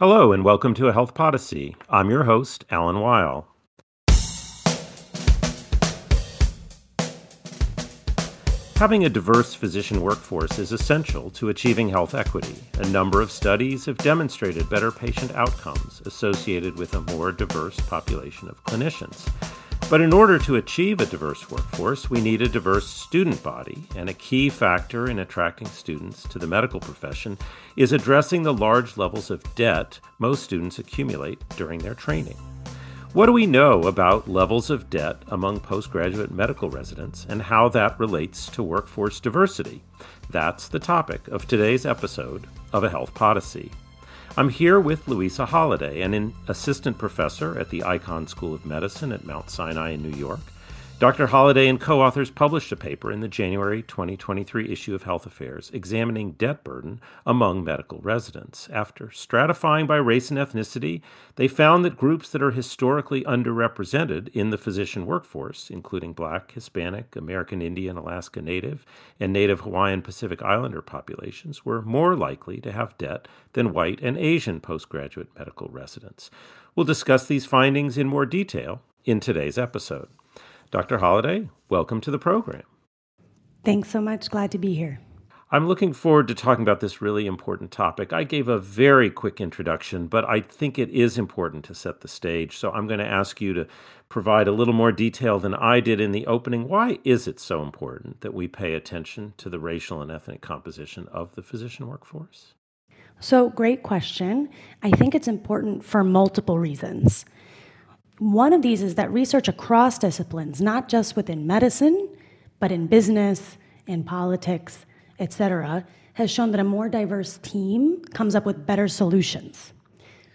Hello, and welcome to A Health Podyssey. I'm your host, Alan Weil. Having a diverse physician workforce is essential to achieving health equity. A number of studies have demonstrated better patient outcomes associated with a more diverse population of clinicians. But in order to achieve a diverse workforce, we need a diverse student body, and a key factor in attracting students to the medical profession is addressing the large levels of debt most students accumulate during their training. What do we know about levels of debt among postgraduate medical residents and how that relates to workforce diversity? That's the topic of today's episode of A Health Podyssey. I'm here with Louisa Holaday, an assistant professor at the Icahn School of Medicine at Mount Sinai in New York. Dr. Holaday and co authors published a paper in the January 2023 issue of Health Affairs examining debt burden among medical residents. After stratifying by race and ethnicity, they found that groups that are historically underrepresented in the physician workforce, including Black, Hispanic, American Indian, Alaska Native, and Native Hawaiian Pacific Islander populations, were more likely to have debt than white and Asian postgraduate medical residents. We'll discuss these findings in more detail in today's episode. Dr. Holaday, welcome to the program. Thanks so much. Glad to be here. I'm looking forward to talking about this really important topic. I gave a very quick introduction, but I think it is important to set the stage. So I'm going to ask you to provide a little more detail than I did in the opening. Why is it so important that we pay attention to the racial and ethnic composition of the physician workforce? So, great question. I think it's important for multiple reasons. One of these is that research across disciplines, not just within medicine, but in business, in politics, et cetera, has shown that a more diverse team comes up with better solutions.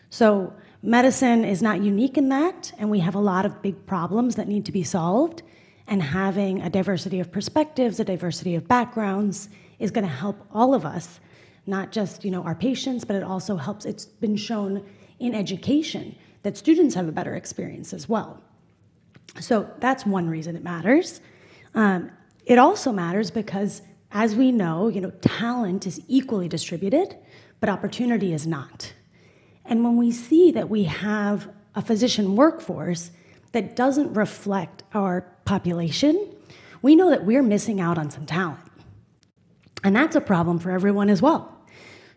So, medicine is not unique in that, and we have a lot of big problems that need to be solved. And having a diversity of perspectives, a diversity of backgrounds is going to help all of us, not just you know our patients, but it also helps. It's been shown in education that students have a better experience as well. So that's one reason it matters. Um, it also matters because, as we know, you know, talent is equally distributed, but opportunity is not. And when we see that we have a physician workforce that doesn't reflect our population, we know that we're missing out on some talent. And that's a problem for everyone as well.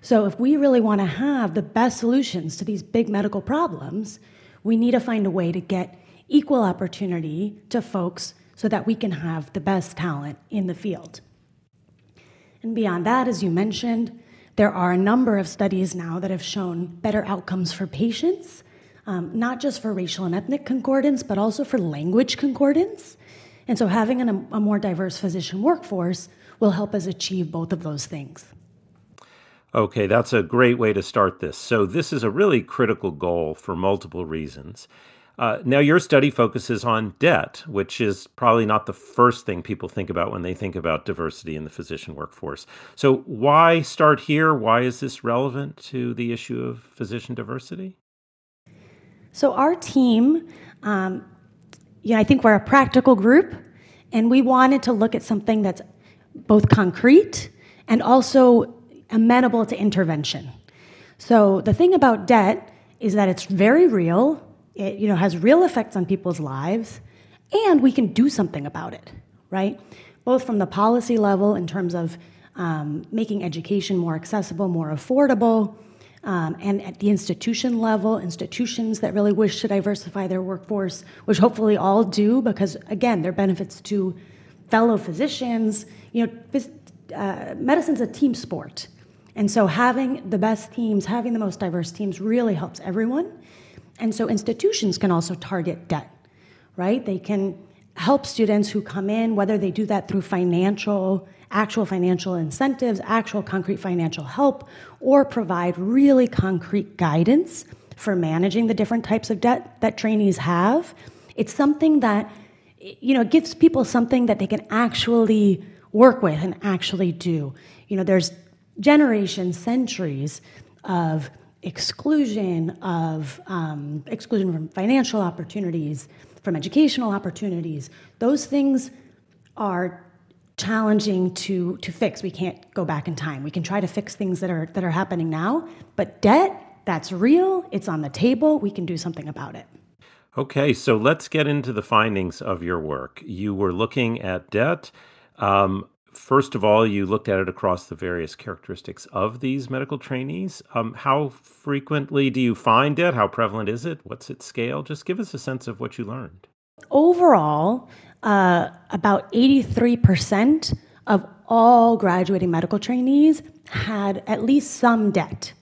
So, if we really want to have the best solutions to these big medical problems, we need to find a way to get equal opportunity to folks so that we can have the best talent in the field. And beyond that, as you mentioned, there are a number of studies now that have shown better outcomes for patients, um, not just for racial and ethnic concordance, but also for language concordance. And so, having an, a more diverse physician workforce will help us achieve both of those things. Okay, that's a great way to start this. So, this is a really critical goal for multiple reasons. Uh, now, your study focuses on debt, which is probably not the first thing people think about when they think about diversity in the physician workforce. So, why start here? Why is this relevant to the issue of physician diversity? So, our team, um, yeah, I think we're a practical group, and we wanted to look at something that's both concrete and also amenable to intervention. So the thing about debt is that it's very real. It you know has real effects on people's lives, and we can do something about it, right? Both from the policy level in terms of um, making education more accessible, more affordable, um, and at the institution level, institutions that really wish to diversify their workforce, which hopefully all do, because again, there are benefits to fellow physicians. You know, uh, medicine's a team sport. And so having the best teams, having the most diverse teams really helps everyone. And so institutions can also target debt, right? They can help students who come in, whether they do that through financial, actual financial incentives, actual concrete financial help, or provide really concrete guidance for managing the different types of debt that trainees have. It's something that you know gives people something that they can actually work with and actually do. You know, there's generations, centuries of exclusion, of um, exclusion from financial opportunities, from educational opportunities. Those things are challenging to, to fix. We can't go back in time. We can try to fix things that are, that are happening now, but debt, that's real, it's on the table, we can do something about it. Okay, so let's get into the findings of your work. You were looking at debt. Um, first of all, you looked at it across the various characteristics of these medical trainees. Um, how frequently do you find debt? How prevalent is it? What's its scale? Just give us a sense of what you learned. Overall, uh, about 83% of all graduating medical trainees had at least some debt.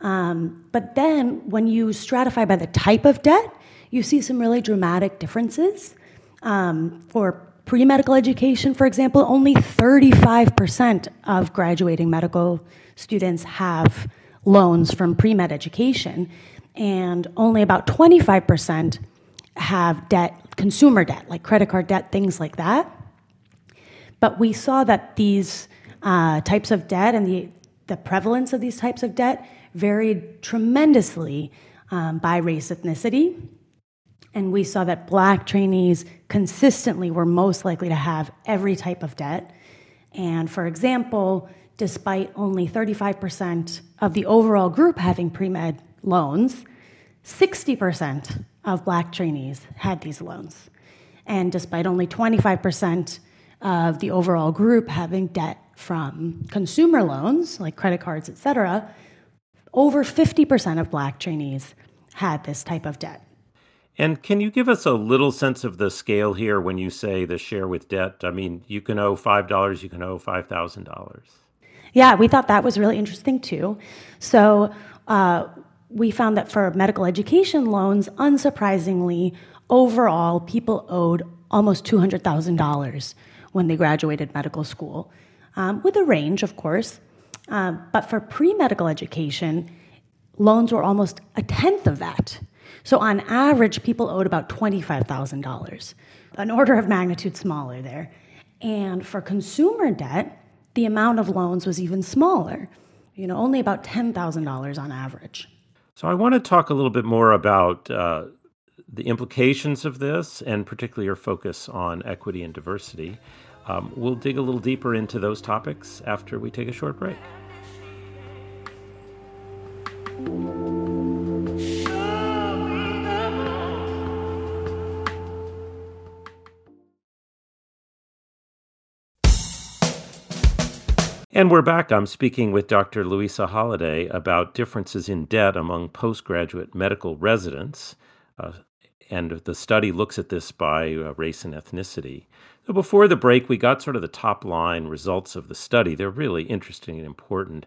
Um, but then when you stratify by the type of debt, you see some really dramatic differences. Um, for pre medical education, for example, only 35% of graduating medical students have loans from pre med education, and only about 25% have debt, consumer debt, like credit card debt, things like that. But we saw that these uh, types of debt and the, the prevalence of these types of debt varied tremendously um, by race ethnicity. And we saw that black trainees consistently were most likely to have every type of debt. And for example, despite only 35% of the overall group having pre med loans, 60% of black trainees had these loans. And despite only 25% of the overall group having debt from consumer loans, like credit cards, et cetera, over 50% of black trainees had this type of debt. And can you give us a little sense of the scale here when you say the share with debt? I mean, you can owe $5, you can owe $5,000. Yeah, we thought that was really interesting too. So uh, we found that for medical education loans, unsurprisingly, overall, people owed almost $200,000 when they graduated medical school, um, with a range, of course. Uh, but for pre medical education, loans were almost a tenth of that. So on average, people owed about $25,000, an order of magnitude smaller there. And for consumer debt, the amount of loans was even smaller, you know, only about $10,000 on average. So I want to talk a little bit more about uh, the implications of this and particularly your focus on equity and diversity. Um, we'll dig a little deeper into those topics after we take a short break. And we're back. I'm speaking with Dr. Louisa Holaday about differences in debt among postgraduate medical residents. Uh, and the study looks at this by uh, race and ethnicity. So before the break, we got sort of the top line results of the study. They're really interesting and important.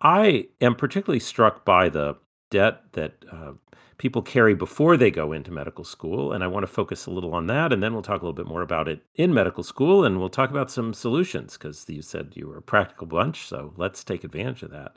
I am particularly struck by the debt that uh, people carry before they go into medical school. And I want to focus a little on that. And then we'll talk a little bit more about it in medical school. And we'll talk about some solutions because you said you were a practical bunch. So let's take advantage of that.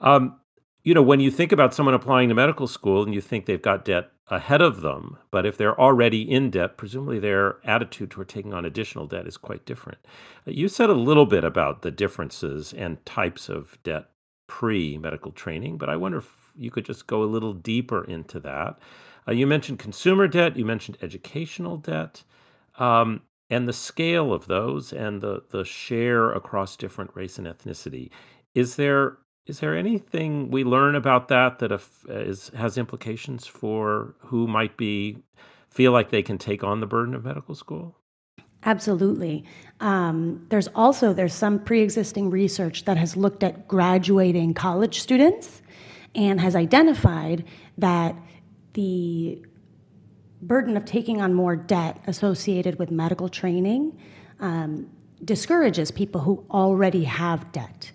Um, you know, when you think about someone applying to medical school and you think they've got debt ahead of them, but if they're already in debt, presumably their attitude toward taking on additional debt is quite different. You said a little bit about the differences and types of debt pre medical training, but I wonder if you could just go a little deeper into that. Uh, you mentioned consumer debt, you mentioned educational debt, um, and the scale of those and the, the share across different race and ethnicity. Is there is there anything we learn about that that is, has implications for who might be feel like they can take on the burden of medical school? Absolutely. Um, there's also there's some pre-existing research that has looked at graduating college students and has identified that the burden of taking on more debt associated with medical training um, discourages people who already have debt.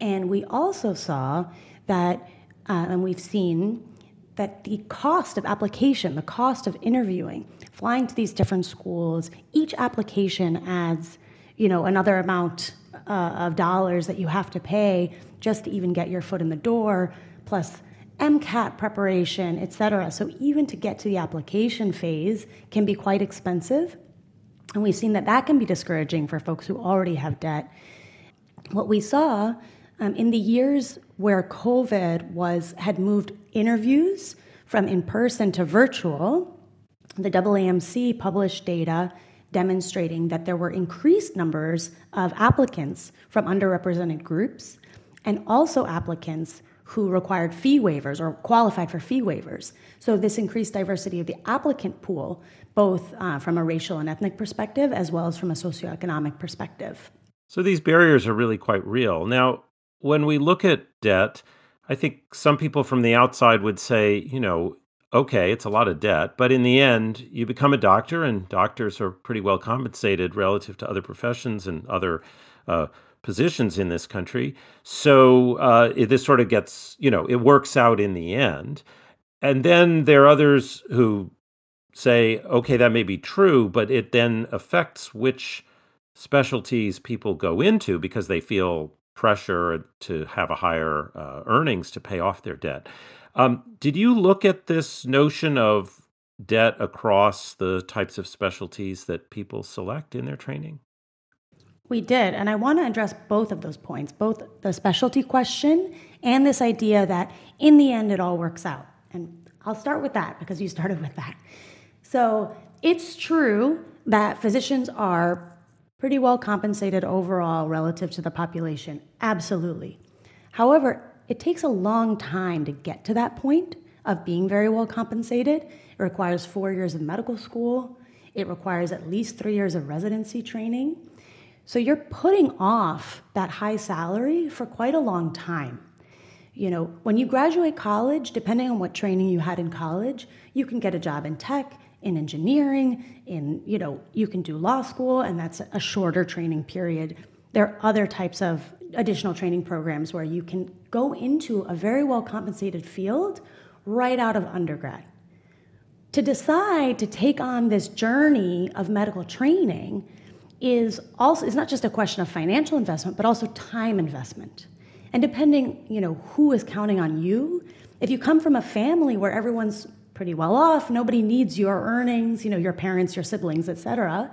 And we also saw that, uh, and we've seen that the cost of application, the cost of interviewing, flying to these different schools, each application adds, you know, another amount uh, of dollars that you have to pay just to even get your foot in the door plus MCAT preparation, et cetera. So even to get to the application phase can be quite expensive. And we've seen that that can be discouraging for folks who already have debt. What we saw um, in the years where COVID was had moved interviews from in person to virtual, the AAMC published data demonstrating that there were increased numbers of applicants from underrepresented groups and also applicants who required fee waivers or qualified for fee waivers. So this increased diversity of the applicant pool, both uh, from a racial and ethnic perspective as well as from a socioeconomic perspective. So these barriers are really quite real. Now, when we look at debt, I think some people from the outside would say, you know, okay, it's a lot of debt, but in the end, you become a doctor, and doctors are pretty well compensated relative to other professions and other uh, positions in this country. So uh, it, this sort of gets, you know, it works out in the end. And then there are others who say, okay, that may be true, but it then affects which specialties people go into because they feel pressure to have a higher uh, earnings to pay off their debt. Um, did you look at this notion of debt across the types of specialties that people select in their training? We did, and I want to address both of those points, both the specialty question and this idea that in the end it all works out. And I'll start with that because you started with that. So it's true that physicians are pretty well compensated overall relative to the population. Absolutely. However, it takes a long time to get to that point of being very well compensated. It requires four years of medical school, it requires at least three years of residency training. So you're putting off that high salary for quite a long time. You know, when you graduate college, depending on what training you had in college, you can get a job in tech, in engineering, in, you know, you can do law school, and that's a shorter training period. There are other types of additional training programs where you can go into a very well compensated field right out of undergrad. To decide to take on this journey of medical training is also is not just a question of financial investment but also time investment. And depending, you know, who is counting on you, if you come from a family where everyone's pretty well off, nobody needs your earnings, you know, your parents, your siblings, etc.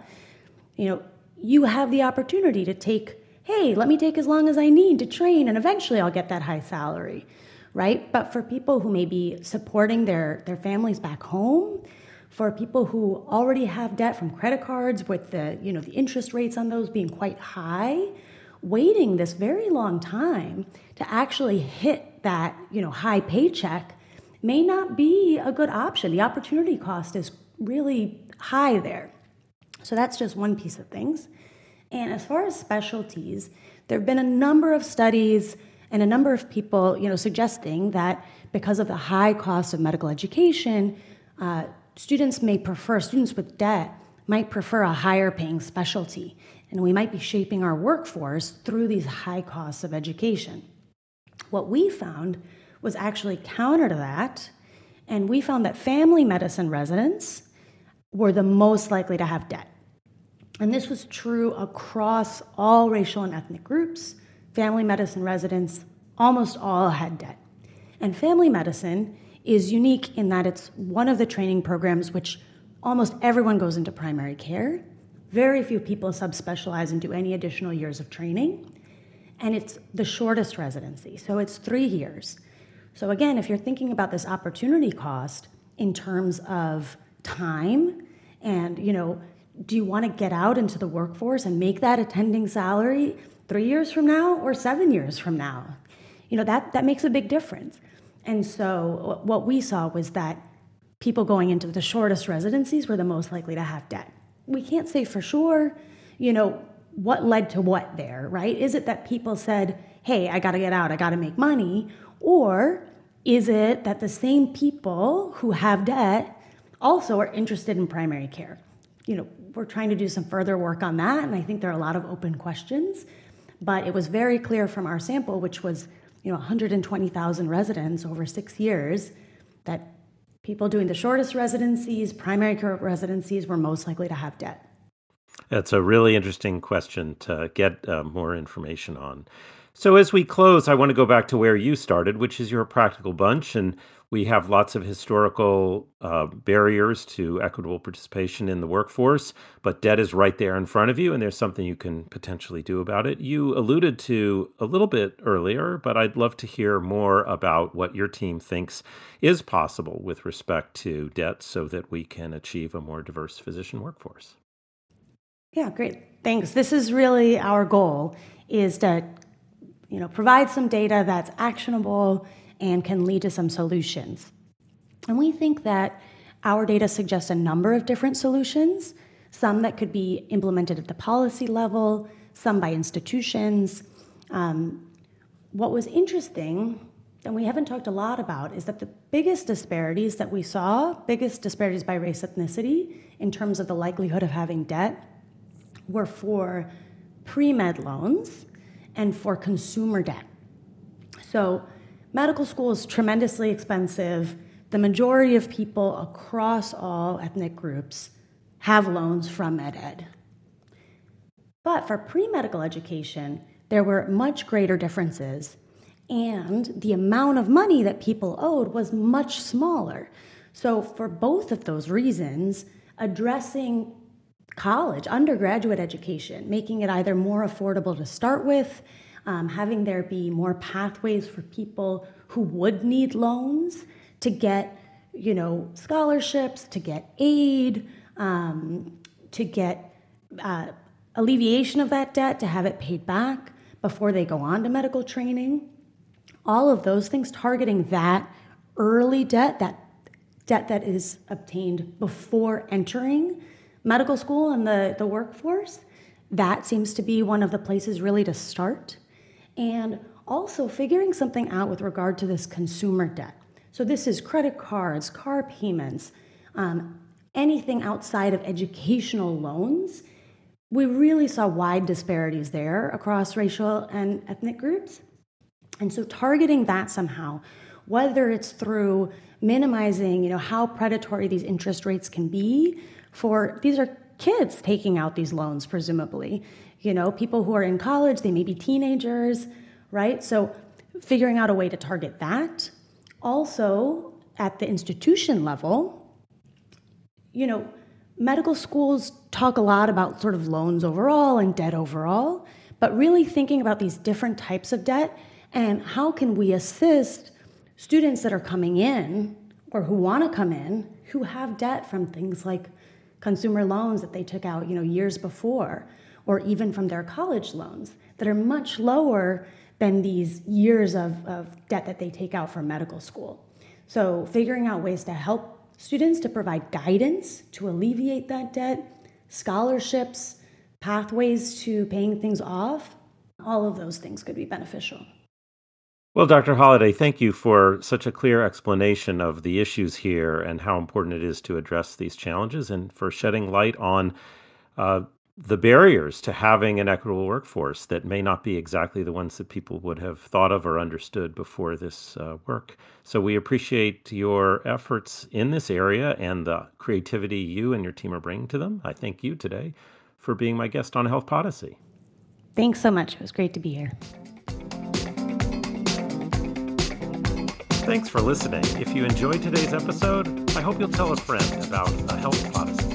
You know, you have the opportunity to take, hey, let me take as long as I need to train and eventually I'll get that high salary, right? But for people who may be supporting their their families back home, for people who already have debt from credit cards with the, you know, the interest rates on those being quite high, waiting this very long time to actually hit that, you know, high paycheck may not be a good option. The opportunity cost is really high there. So that's just one piece of things. And as far as specialties, there have been a number of studies and a number of people, you know, suggesting that because of the high cost of medical education, uh, students may prefer students with debt might prefer a higher paying specialty, and we might be shaping our workforce through these high costs of education. What we found was actually counter to that. And we found that family medicine residents were the most likely to have debt. And this was true across all racial and ethnic groups. Family medicine residents almost all had debt. And family medicine is unique in that it's one of the training programs which almost everyone goes into primary care. Very few people subspecialize and do any additional years of training. And it's the shortest residency, so it's three years. So again, if you're thinking about this opportunity cost in terms of time and, you know, do you want to get out into the workforce and make that attending salary 3 years from now or 7 years from now? You know, that that makes a big difference. And so uh, what we saw was that people going into the shortest residencies were the most likely to have debt. We can't say for sure, you know, what led to what there, right? Is it that people said, "Hey, I got to get out. I got to make money," Or is it that the same people who have debt also are interested in primary care? You know, we're trying to do some further work on that, and I think there are a lot of open questions. But it was very clear from our sample, which was you know 120,000 residents over six years, that people doing the shortest residencies, primary care residencies, were most likely to have debt. That's a really interesting question to get uh, more information on. So, as we close, I want to go back to where you started, which is your practical bunch. And we have lots of historical uh, barriers to equitable participation in the workforce, but debt is right there in front of you, and there's something you can potentially do about it. You alluded to a little bit earlier, but I'd love to hear more about what your team thinks is possible with respect to debt so that we can achieve a more diverse physician workforce. Yeah, great. Thanks. This is really our goal is to you know, provide some data that's actionable and can lead to some solutions. And we think that our data suggests a number of different solutions, some that could be implemented at the policy level, some by institutions. Um, what was interesting, and we haven't talked a lot about, is that the biggest disparities that we saw, biggest disparities by race ethnicity in terms of the likelihood of having debt, were for pre med loans and for consumer debt. So, medical school is tremendously expensive. The majority of people across all ethnic groups have loans from MedEd. But for pre medical education, there were much greater differences, and the amount of money that people owed was much smaller. So, for both of those reasons, addressing college, undergraduate education, making it either more affordable to start with, um, having there be more pathways for people who would need loans to get, you know, scholarships, to get aid, um, to get uh, alleviation of that debt, to have it paid back before they go on to medical training. All of those things targeting that early debt, that debt that is obtained before entering medical school and the, the workforce, that seems to be one of the places really to start. And also figuring something out with regard to this consumer debt. So, this is credit cards, car payments, um, anything outside of educational loans we really saw wide disparities there across racial and ethnic groups. And so targeting that somehow, whether it's through minimizing, you know, how predatory these interest rates can be for these are kids taking out these loans presumably. You know, people who are in college, they may be teenagers, right? So figuring out a way to target that. Also, at the institution level, you know, medical schools talk a lot about sort of loans overall and debt overall, but really thinking about these different types of debt and how can we assist students that are coming in or who want to come in who have debt from things like consumer loans that they took out, you know, years before or even from their college loans that are much lower than these years of, of debt that they take out for medical school. So figuring out ways to help students to provide guidance to alleviate that debt, scholarships, pathways to paying things off, all of those things could be beneficial. Well, Dr. Holaday, thank you for such a clear explanation of the issues here and how important it is to address these challenges and for shedding light on uh, the barriers to having an equitable workforce that may not be exactly the ones that people would have thought of or understood before this uh, work. So we appreciate your efforts in this area and the creativity you and your team are bringing to them. I thank you today for being my guest on Health Podyssey. Thanks so much. It was great to be here. Thanks for listening. If you enjoyed today's episode, I hope you'll tell a friend about a Health Podyssey.